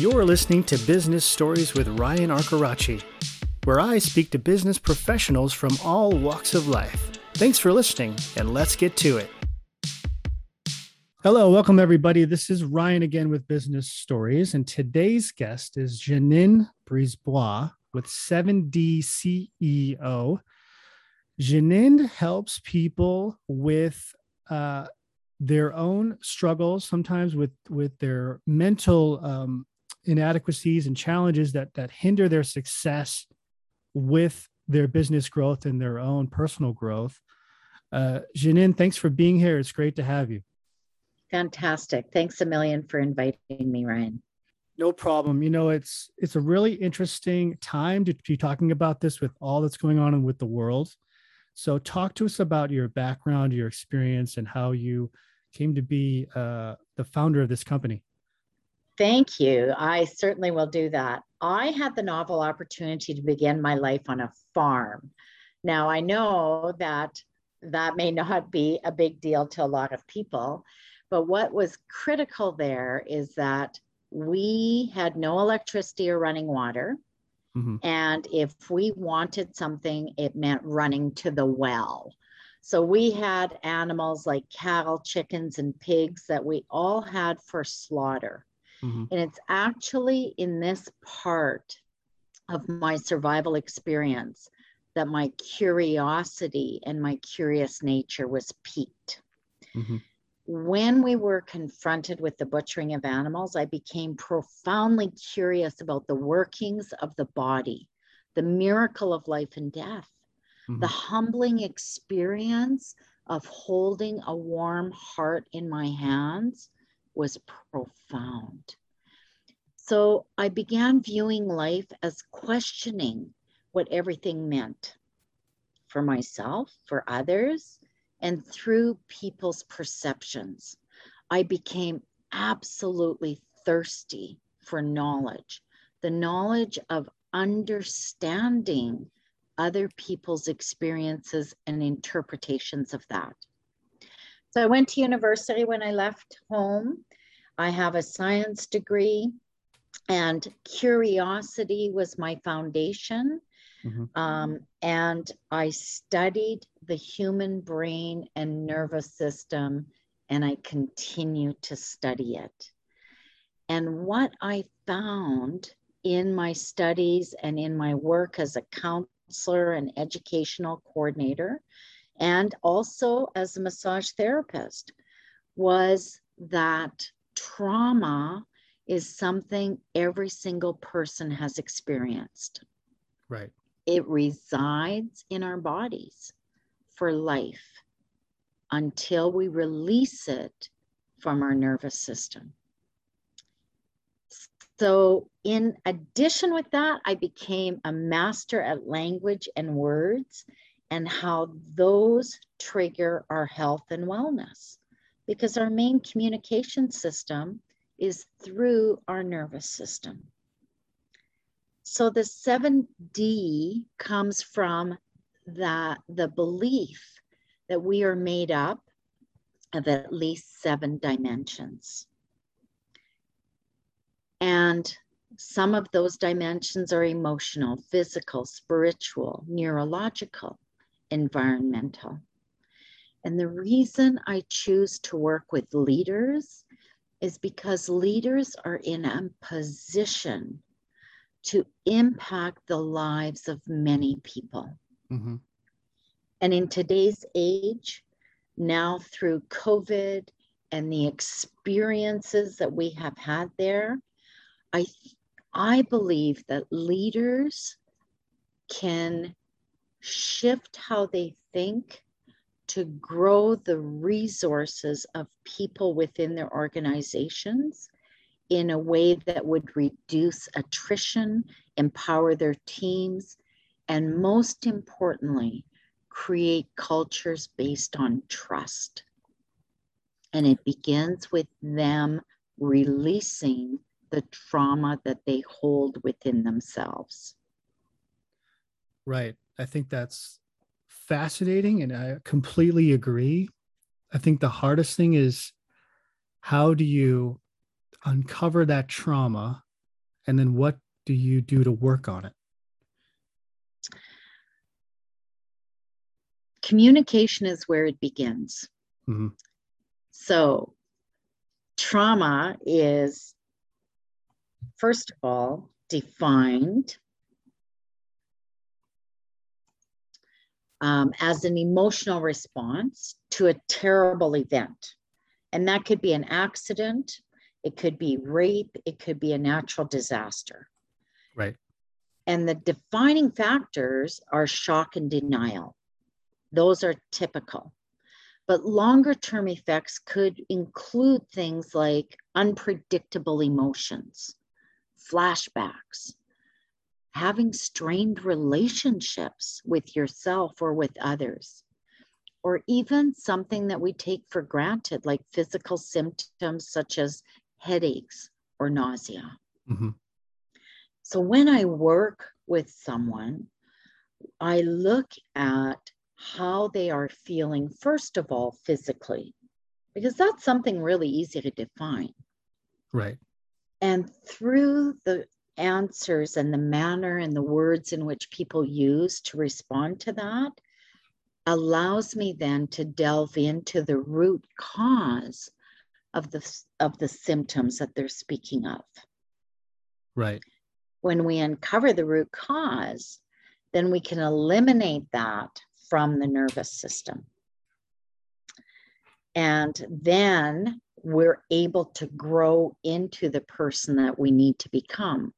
You're listening to Business Stories with Ryan Arcaracci, where I speak to business professionals from all walks of life. Thanks for listening, and let's get to it. Hello, welcome everybody. This is Ryan again with Business Stories, and today's guest is Janine Brisebois with 7D CEO. Janine helps people with uh, their own struggles, sometimes with with their mental um, inadequacies and challenges that that hinder their success with their business growth and their own personal growth. Uh, Janine, thanks for being here. It's great to have you. Fantastic. Thanks a million for inviting me, Ryan. No problem. You know, it's it's a really interesting time to be talking about this with all that's going on and with the world. So, talk to us about your background, your experience, and how you came to be uh, the founder of this company. Thank you. I certainly will do that. I had the novel opportunity to begin my life on a farm. Now, I know that that may not be a big deal to a lot of people, but what was critical there is that we had no electricity or running water. Mm-hmm. And if we wanted something, it meant running to the well. So we had animals like cattle, chickens, and pigs that we all had for slaughter. Mm-hmm. And it's actually in this part of my survival experience that my curiosity and my curious nature was piqued. Mm-hmm. When we were confronted with the butchering of animals, I became profoundly curious about the workings of the body, the miracle of life and death, mm-hmm. the humbling experience of holding a warm heart in my hands was profound. So I began viewing life as questioning what everything meant for myself, for others, and through people's perceptions. I became absolutely thirsty for knowledge, the knowledge of understanding other people's experiences and interpretations of that. So I went to university when I left home. I have a science degree, and curiosity was my foundation. Mm-hmm. Um, and I studied the human brain and nervous system, and I continue to study it. And what I found in my studies and in my work as a counselor and educational coordinator and also as a massage therapist was that trauma is something every single person has experienced. Right. It resides in our bodies for life until we release it from our nervous system. So, in addition with that, I became a master at language and words and how those trigger our health and wellness because our main communication system is through our nervous system. So the 7D comes from the, the belief that we are made up of at least seven dimensions. And some of those dimensions are emotional, physical, spiritual, neurological environmental. And the reason I choose to work with leaders is because leaders are in a position to impact the lives of many people. Mm-hmm. And in today's age, now through COVID and the experiences that we have had there, I, I believe that leaders can shift how they think to grow the resources of people within their organizations in a way that would reduce attrition, empower their teams, and most importantly, create cultures based on trust. And it begins with them releasing the trauma that they hold within themselves. Right. I think that's fascinating and I completely agree. I think the hardest thing is how do you uncover that trauma And then what do you do to work on it? Communication is where it begins. Mm-hmm. So, trauma is, first of all, defined um, as an emotional response to a terrible event. And that could be an accident, it could be rape, it could be a natural disaster. Right. And the defining factors are shock and denial. Those are typical. But longer term effects could include things like unpredictable emotions, flashbacks, having strained relationships with yourself or with others, or even something that we take for granted, like physical symptoms such as headaches or nausea. Mm-hmm. So when I work with someone, I look at how they are feeling, first of all, physically, because that's something really easy to define. Right. And through the answers and the manner and the words in which people use to respond to that allows me then to delve into the root cause of the of the symptoms that they're speaking of. Right. When we uncover the root cause then we can eliminate that from the nervous system. And then we're able to grow into the person that we need to become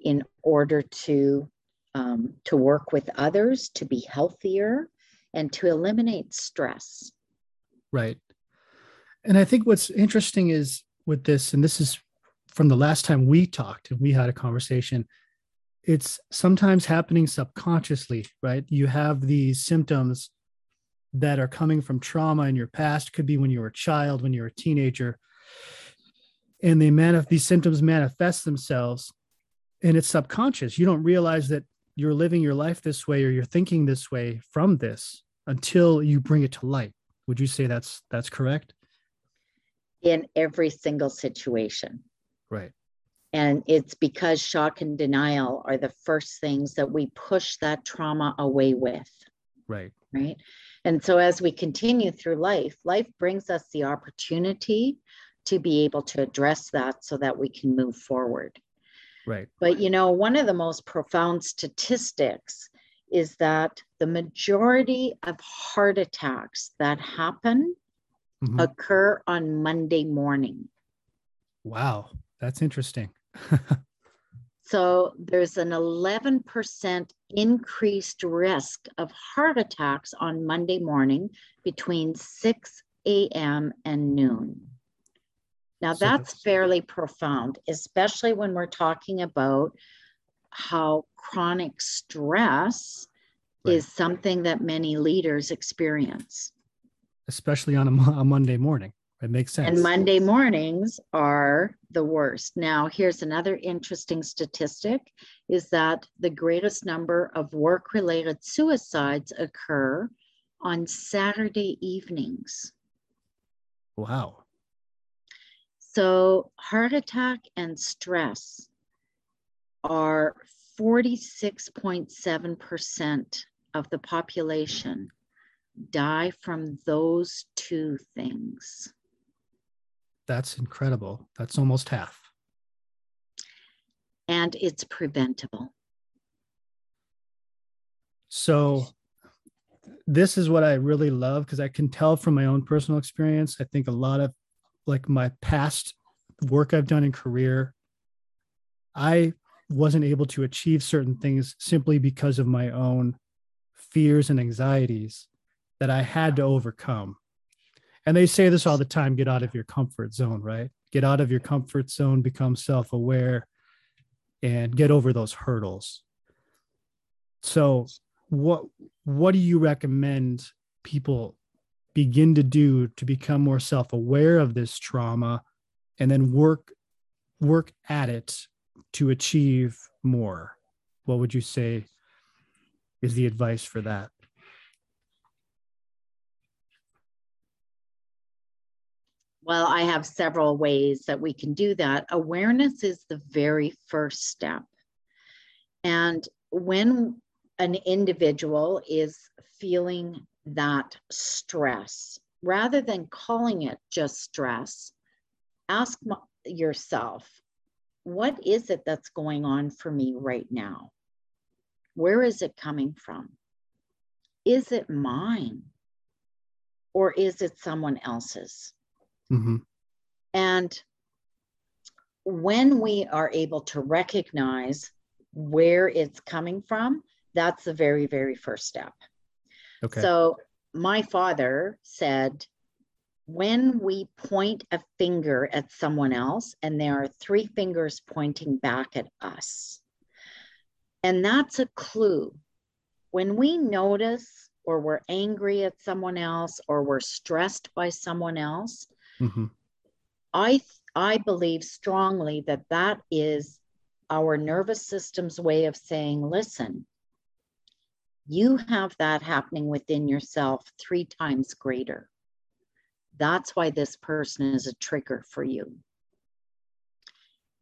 in order to um, to work with others, to be healthier, and to eliminate stress. Right. And I think what's interesting is with this, and this is from the last time we talked and we had a conversation, it's sometimes happening subconsciously, right? You have these symptoms that are coming from trauma in your past, could be when you were a child, when you were a teenager. And they manif- these symptoms manifest themselves and it's subconscious. You don't realize that you're living your life this way or you're thinking this way from this until you bring it to light. Would you say that's that's correct? In every single situation. Right. And it's because shock and denial are the first things that we push that trauma away with. Right. Right. And so as we continue through life, life brings us the opportunity to be able to address that so that we can move forward. Right. But you know, one of the most profound statistics is that the majority of heart attacks that happen mm-hmm. occur on Monday morning. Wow, that's interesting. so there's an 11% increased risk of heart attacks on Monday morning between 6 a.m. and noon. Now, so that's fairly profound, especially when we're talking about how chronic stress right. is something that many leaders experience. Especially on a, a Monday morning. It makes sense. And Monday mornings are the worst. Now, here's another interesting statistic is that the greatest number of work-related suicides occur on Saturday evenings. Wow. So, heart attack and stress are 46.7% of the population die from those two things. That's incredible. That's almost half. And it's preventable. So, this is what I really love because I can tell from my own personal experience. I think a lot of like my past work I've done in career, I wasn't able to achieve certain things simply because of my own fears and anxieties that I had to overcome. And they say this all the time get out of your comfort zone, right? Get out of your comfort zone, become self aware, and get over those hurdles. So, what what do you recommend people begin to do to become more self-aware of this trauma and then work work at it to achieve more what would you say is the advice for that Well, I have several ways that we can do that. Awareness is the very first step. And when an individual is feeling that stress, rather than calling it just stress, ask yourself, what is it that's going on for me right now? Where is it coming from? Is it mine? Or is it someone else's? Mm-hmm. And when we are able to recognize where it's coming from, that's the very, very first step. Okay. So my father said, when we point a finger at someone else and there are three fingers pointing back at us, and that's a clue. When we notice or we're angry at someone else or we're stressed by someone else, mm-hmm. I I believe strongly that that is our nervous system's way of saying, listen, you have that happening within yourself three times greater. That's why this person is a trigger for you.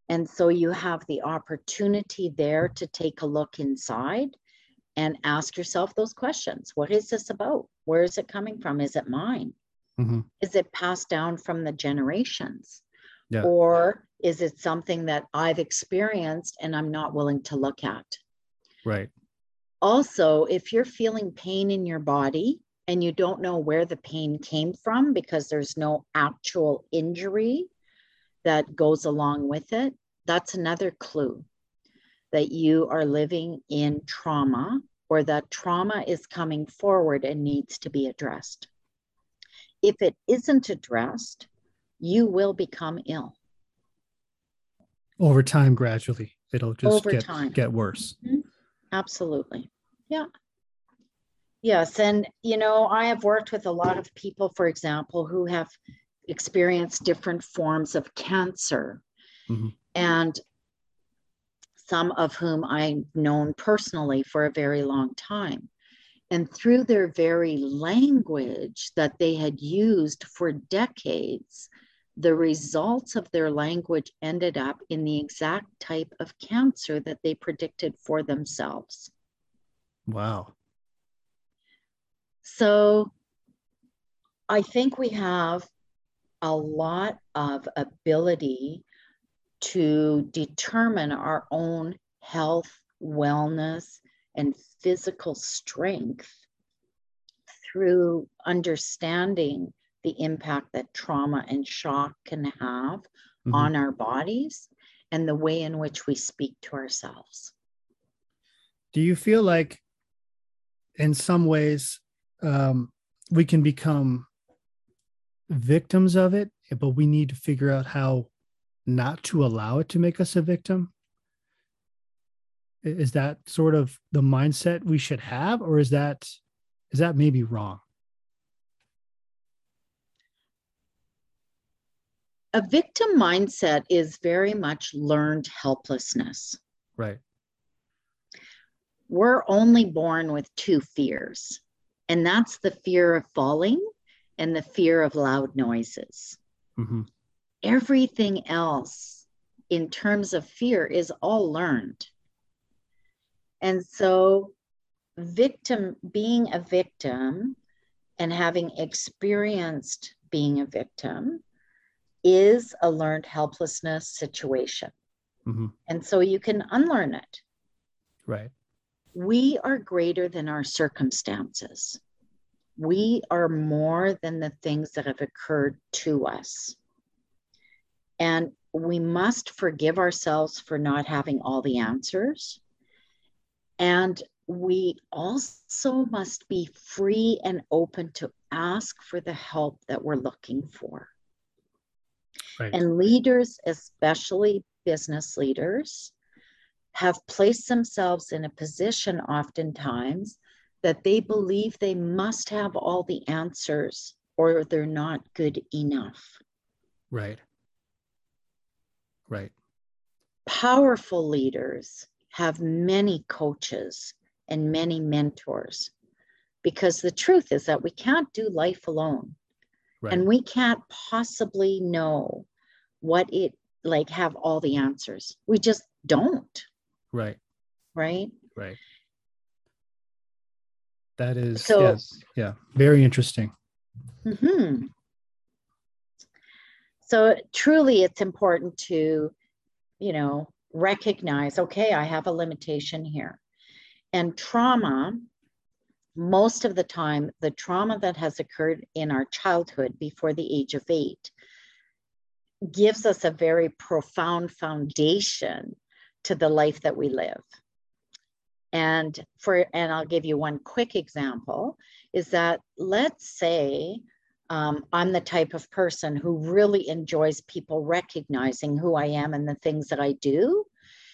And so you have the opportunity there to take a look inside and ask yourself those questions. What is this about? Where is it coming from? Is it mine? Mm-hmm. Is it passed down from the generations? Yeah. Or is it something that I've experienced and I'm not willing to look at? Right. Also, if you're feeling pain in your body and you don't know where the pain came from because there's no actual injury that goes along with it, that's another clue that you are living in trauma or that trauma is coming forward and needs to be addressed. If it isn't addressed, you will become ill. Over time, gradually, it'll just Over get, time. get worse. Mm-hmm. Absolutely. Yeah. Yes. And, you know, I have worked with a lot of people, for example, who have experienced different forms of cancer. Mm-hmm. And some of whom I've known personally for a very long time. And through their very language that they had used for decades, the results of their language ended up in the exact type of cancer that they predicted for themselves. Wow. So I think we have a lot of ability to determine our own health, wellness, and physical strength through understanding the impact that trauma and shock can have mm-hmm. on our bodies and the way in which we speak to ourselves. Do you feel like, in some ways, um, we can become victims of it, but we need to figure out how not to allow it to make us a victim? Is that sort of the mindset we should have, or is that is that maybe wrong? A victim mindset is very much learned helplessness. Right. We're only born with two fears and that's the fear of falling and the fear of loud noises. Mm-hmm. Everything else in terms of fear is all learned. And so, victim being a victim and having experienced being a victim is a learned helplessness situation. Mm-hmm. And so you can unlearn it. Right we are greater than our circumstances. We are more than the things that have occurred to us. And we must forgive ourselves for not having all the answers. And we also must be free and open to ask for the help that we're looking for. Right. And leaders, especially business leaders, have placed themselves in a position oftentimes that they believe they must have all the answers or they're not good enough. Right. Right. Powerful leaders have many coaches and many mentors because the truth is that we can't do life alone. Right. And we can't possibly know what it like have all the answers. We just don't. Right. Right. Right. That is so, yes, yeah, very interesting. Mm-hmm. So truly, it's important to, you know, recognize. Okay, I have a limitation here, and trauma. Most of the time, the trauma that has occurred in our childhood before the age of eight gives us a very profound foundation to the life that we live. And for and I'll give you one quick example is that let's say um, I'm the type of person who really enjoys people recognizing who I am and the things that I do.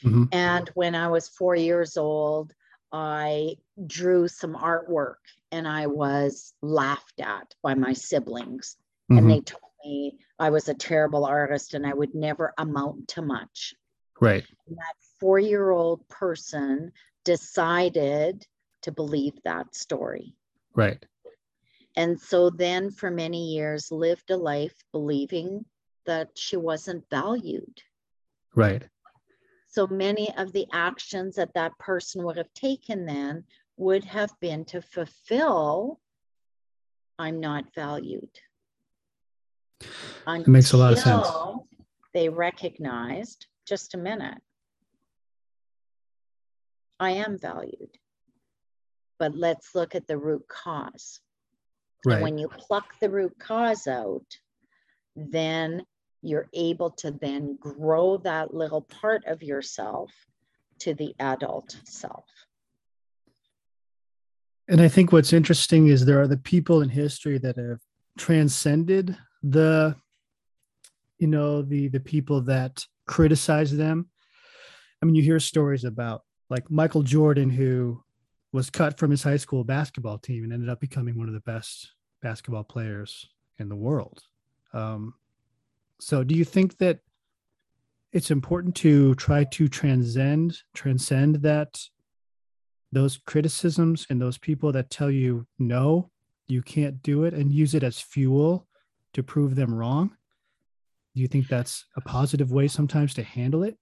Mm-hmm. And when I was four years old, I drew some artwork and I was laughed at by my siblings. Mm-hmm. And they told me I was a terrible artist and I would never amount to much. Right. And that four year old person decided to believe that story. Right. And so then for many years lived a life believing that she wasn't valued. Right. So many of the actions that that person would have taken then would have been to fulfill I'm not valued. It makes a lot of sense. They recognized just a minute. I am valued. But let's look at the root cause. Right. And when you pluck the root cause out, then you're able to then grow that little part of yourself to the adult self. And I think what's interesting is there are the people in history that have transcended the you know the the people that criticize them i mean you hear stories about like michael jordan who was cut from his high school basketball team and ended up becoming one of the best basketball players in the world um, so do you think that it's important to try to transcend transcend that those criticisms and those people that tell you no you can't do it and use it as fuel to prove them wrong? Do you think that's a positive way sometimes to handle it?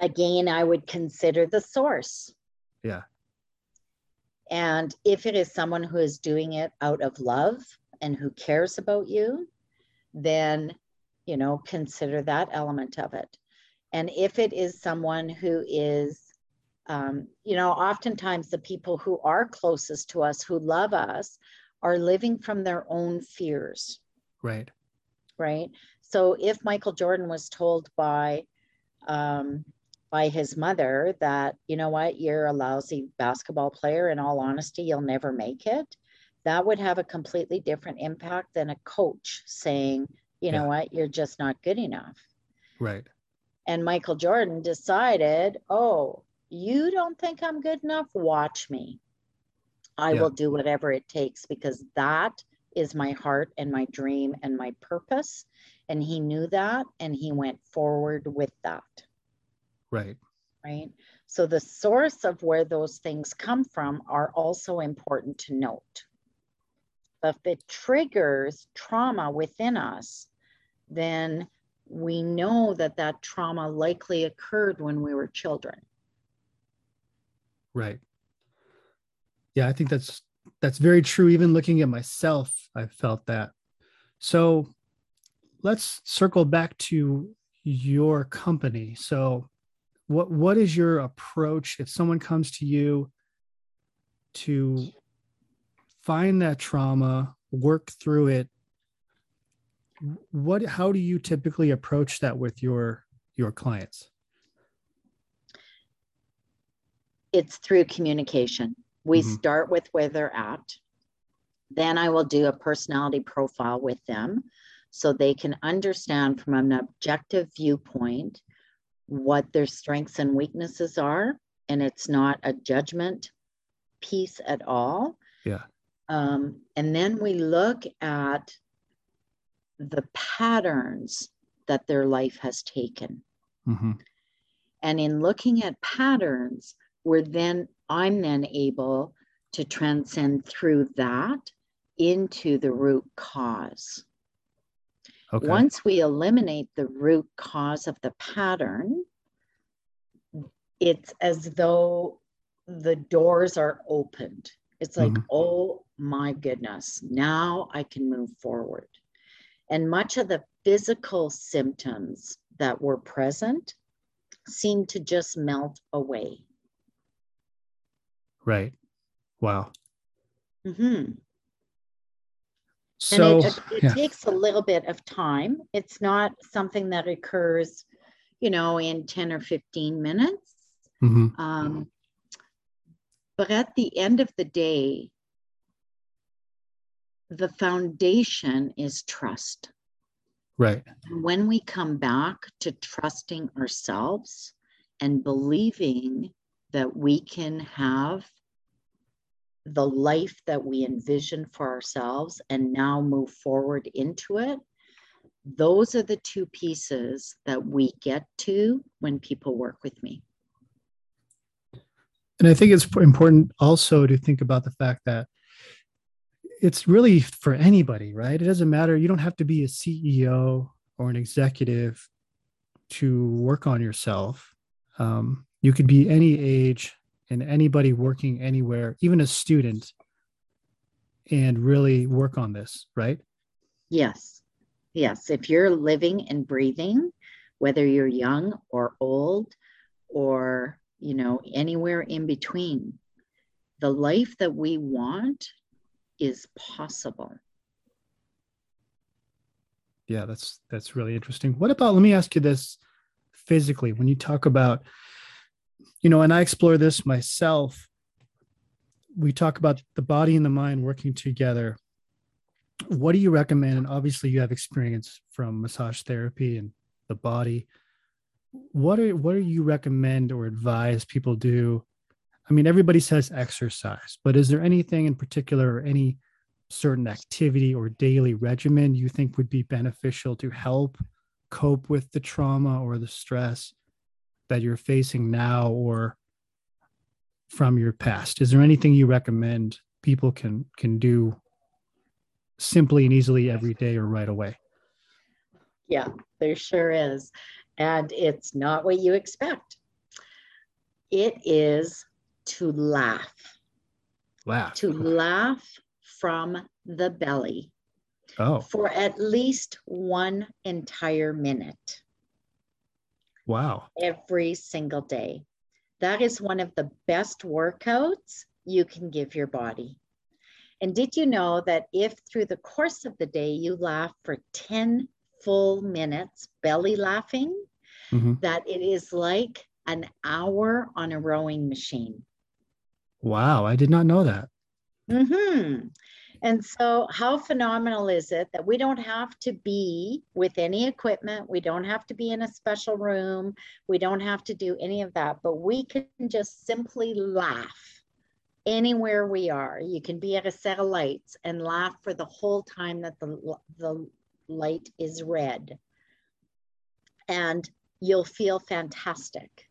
Again, I would consider the source. Yeah. And if it is someone who is doing it out of love and who cares about you, then, you know, consider that element of it. And if it is someone who is, um, you know, oftentimes the people who are closest to us, who love us, are living from their own fears. Right. Right. So if Michael Jordan was told by um, by his mother that you know what you're a lousy basketball player in all honesty you'll never make it that would have a completely different impact than a coach saying you yeah. know what you're just not good enough right and michael jordan decided oh you don't think i'm good enough watch me I yeah. will do whatever it takes because that is my heart and my dream and my purpose. And he knew that and he went forward with that. Right. Right. So the source of where those things come from are also important to note. If it triggers trauma within us, then we know that that trauma likely occurred when we were children. Right yeah i think that's that's very true. Even looking at myself i felt that. So let's circle back to your company. So what what is your approach if someone comes to you to find that trauma work through it? What how do you typically approach that with your your clients? It's through communication we mm-hmm. start with where they're at. Then I will do a personality profile with them so they can understand from an objective viewpoint what their strengths and weaknesses are. And it's not a judgment piece at all. Yeah. Um, and then we look at the patterns that their life has taken. Mm-hmm. And in looking at patterns, we're then I'm then able to transcend through that into the root cause. Okay. Once we eliminate the root cause of the pattern, it's as though the doors are opened. It's like, Mhm. oh my goodness, now I can move forward. And much of the physical symptoms that were present seem to just melt away. Right. Wow. Mhm. So and it, it yeah. takes a little bit of time. It's not something that occurs, you know, in 10 or 15 minutes. Mhm. Um, but at the end of the day, the foundation is trust. Right. When we come back to trusting ourselves and believing that we can have the life that we envision for ourselves and now move forward into it, those are the two pieces that we get to when people work with me. And I think it's important also to think about the fact that it's really for anybody, right? It doesn't matter. You don't have to be a CEO or an executive to work on yourself. Um, you could be any age and anybody working anywhere, even a student, and really work on this, right? Yes. Yes. If you're living and breathing, whether you're young or old or, you know, anywhere in between, the life that we want is possible. Yeah, that's that's really interesting. What about let me ask you this physically when you talk about you know, and I explore this myself. We talk about the body and the mind working together. What do you recommend? And obviously, you have experience from massage therapy and the body. What are what do you recommend or advise people do? I mean, everybody says exercise, but is there anything in particular or any certain activity or daily regimen you think would be beneficial to help cope with the trauma or the stress that you're facing now or from your past is there anything you recommend people can can do simply and easily every day or right away Yeah, there sure is. And it's not what you expect. It is to laugh, laugh to laugh from the belly oh for at least one entire minute. Wow every single day. That is one of the best workouts you can give your body. And did you know that if through the course of the day you laugh for 10 full minutes, belly laughing, Mhm. that it is like an hour on a rowing machine? wow i did not know that hmm And so, how phenomenal is it that we don't have to be with any equipment? We don't have to be in a special room. We don't have to do any of that, but we can just simply laugh anywhere we are. You can be at a set of lights and laugh for the whole time that the, the light is red. And you'll feel fantastic.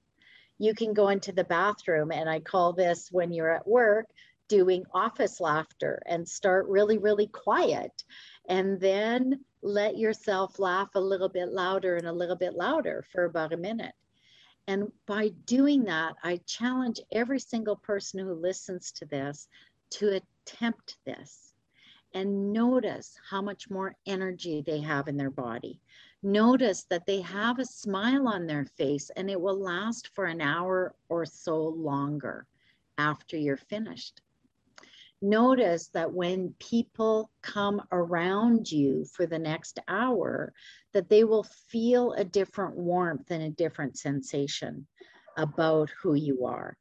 You can go into the bathroom, and I call this when you're at work doing office laughter and start really, really quiet. And then let yourself laugh a little bit louder and a little bit louder for about a minute. And by doing that, I challenge every single person who listens to this to attempt this and notice how much more energy they have in their body. Notice that they have a smile on their face and it will last for an hour or so longer after you're finished notice that when people come around you for the next hour that they will feel a different warmth and a different sensation about who you are.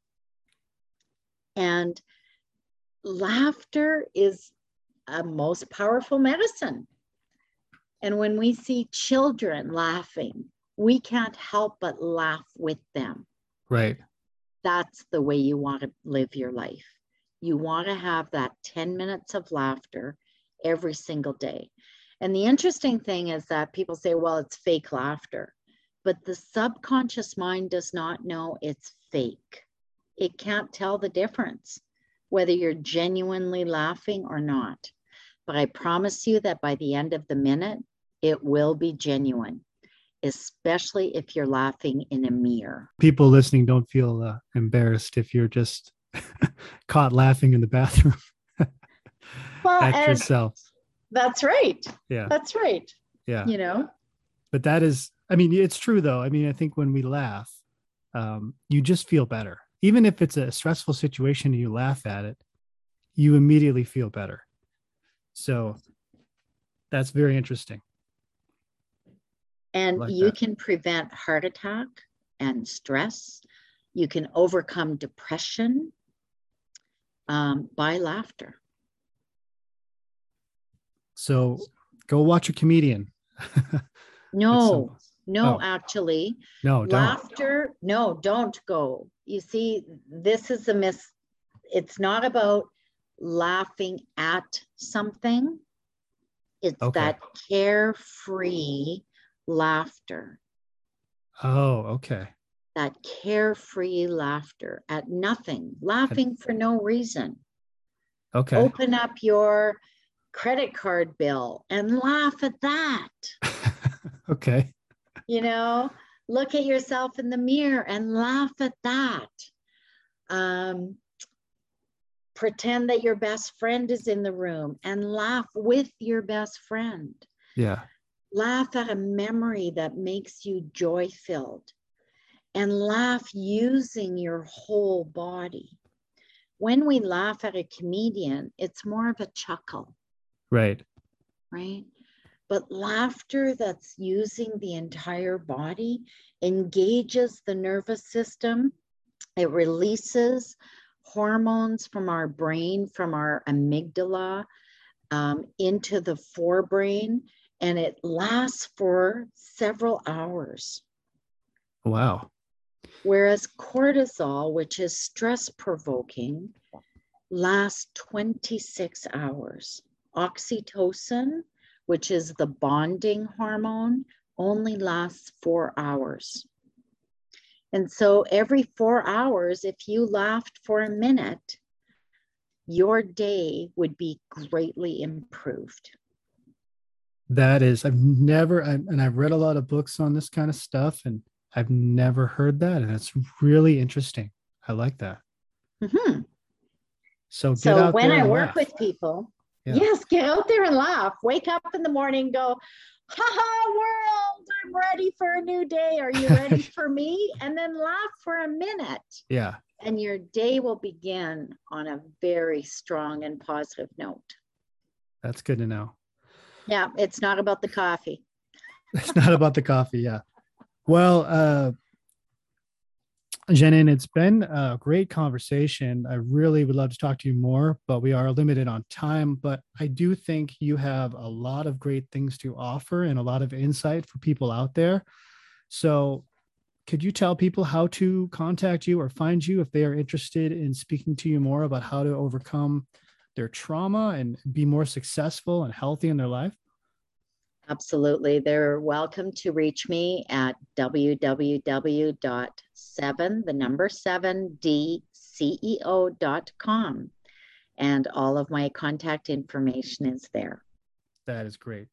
And laughter is a most powerful medicine. And when we see children laughing we can't help but laugh with them. Right. That's the way you want to live your life you want to have that 10 minutes of laughter every single day. And the interesting thing is that people say, well, it's fake laughter, but the subconscious mind does not know it's fake. It can't tell the difference whether you're genuinely laughing or not. But I promise you that by the end of the minute, it will be genuine, especially if you're laughing in a mirror. People listening don't feel uh, embarrassed if you're just caught laughing in the bathroom well, at yourself. That's right. Yeah. That's right. Yeah. You know? But that is, I mean, it's true though. I mean, I think when we laugh, um, you just feel better. Even if it's a stressful situation and you laugh at it, you immediately feel better. So that's very interesting. And like you that. can prevent heart attack and stress. You can overcome depression um, by laughter. So go watch a comedian. No, no, Oh. actually, no, don't. laughter, no, don't go. You see, this is a miss. It's not about laughing at something, it's Okay. that carefree laughter. Oh, okay. That carefree laughter at nothing, laughing for no reason. Okay. Open up your credit card bill and laugh at that. okay. You know, look at yourself in the mirror and laugh at that. Um, pretend that your best friend is in the room and laugh with your best friend. Yeah. laugh at a memory that makes you joy filled and laugh using your whole body. When we laugh at a comedian, it's more of a chuckle, Right. right? But laughter that's using the entire body engages the nervous system. It releases hormones from our brain, from our amygdala, um, into the forebrain, and it lasts for several hours. Wow. Whereas cortisol, which is stress provoking, lasts 26 hours. Oxytocin, which is the bonding hormone, only lasts four hours. And so every four hours, if you laughed for a minute, your day would be greatly improved. That is, I've never, I, and I've read a lot of books on this kind of stuff, and I've never heard that. And it's really interesting. I like that. Mhm. So So when I work laugh. with people, Yeah. yes, get out there and laugh. Wake up in the morning, go, ha ha, world, I'm ready for a new day. Are you ready for me? And then laugh for a minute, Yeah. and your day will begin on a very strong and positive note. That's good to know. Yeah, it's not about the coffee. It's not about the coffee. Yeah. Well, uh, Janine, it's been a great conversation. I really would love to talk to you more, but we are limited on time. But I do think you have a lot of great things to offer and a lot of insight for people out there. So, could you tell people how to contact you or find you if they are interested in speaking to you more about how to overcome their trauma and be more successful and healthy in their life? Absolutely. They're welcome to reach me at www.7, the number 7, dceo.com. And all of my contact information is there. That is great.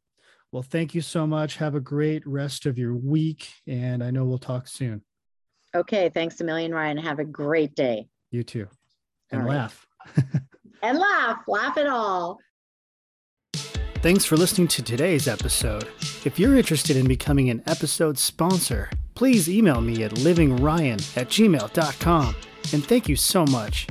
Well, thank you so much. Have a great rest of your week. And I know we'll talk soon. Okay. Thanks a million, Ryan. Have a great day. You too. And All right. laugh. And laugh, laugh it all. Thanks for listening to today's episode. If you're interested in becoming an episode sponsor, please email me at livingryan at gmail.com. And thank you so much.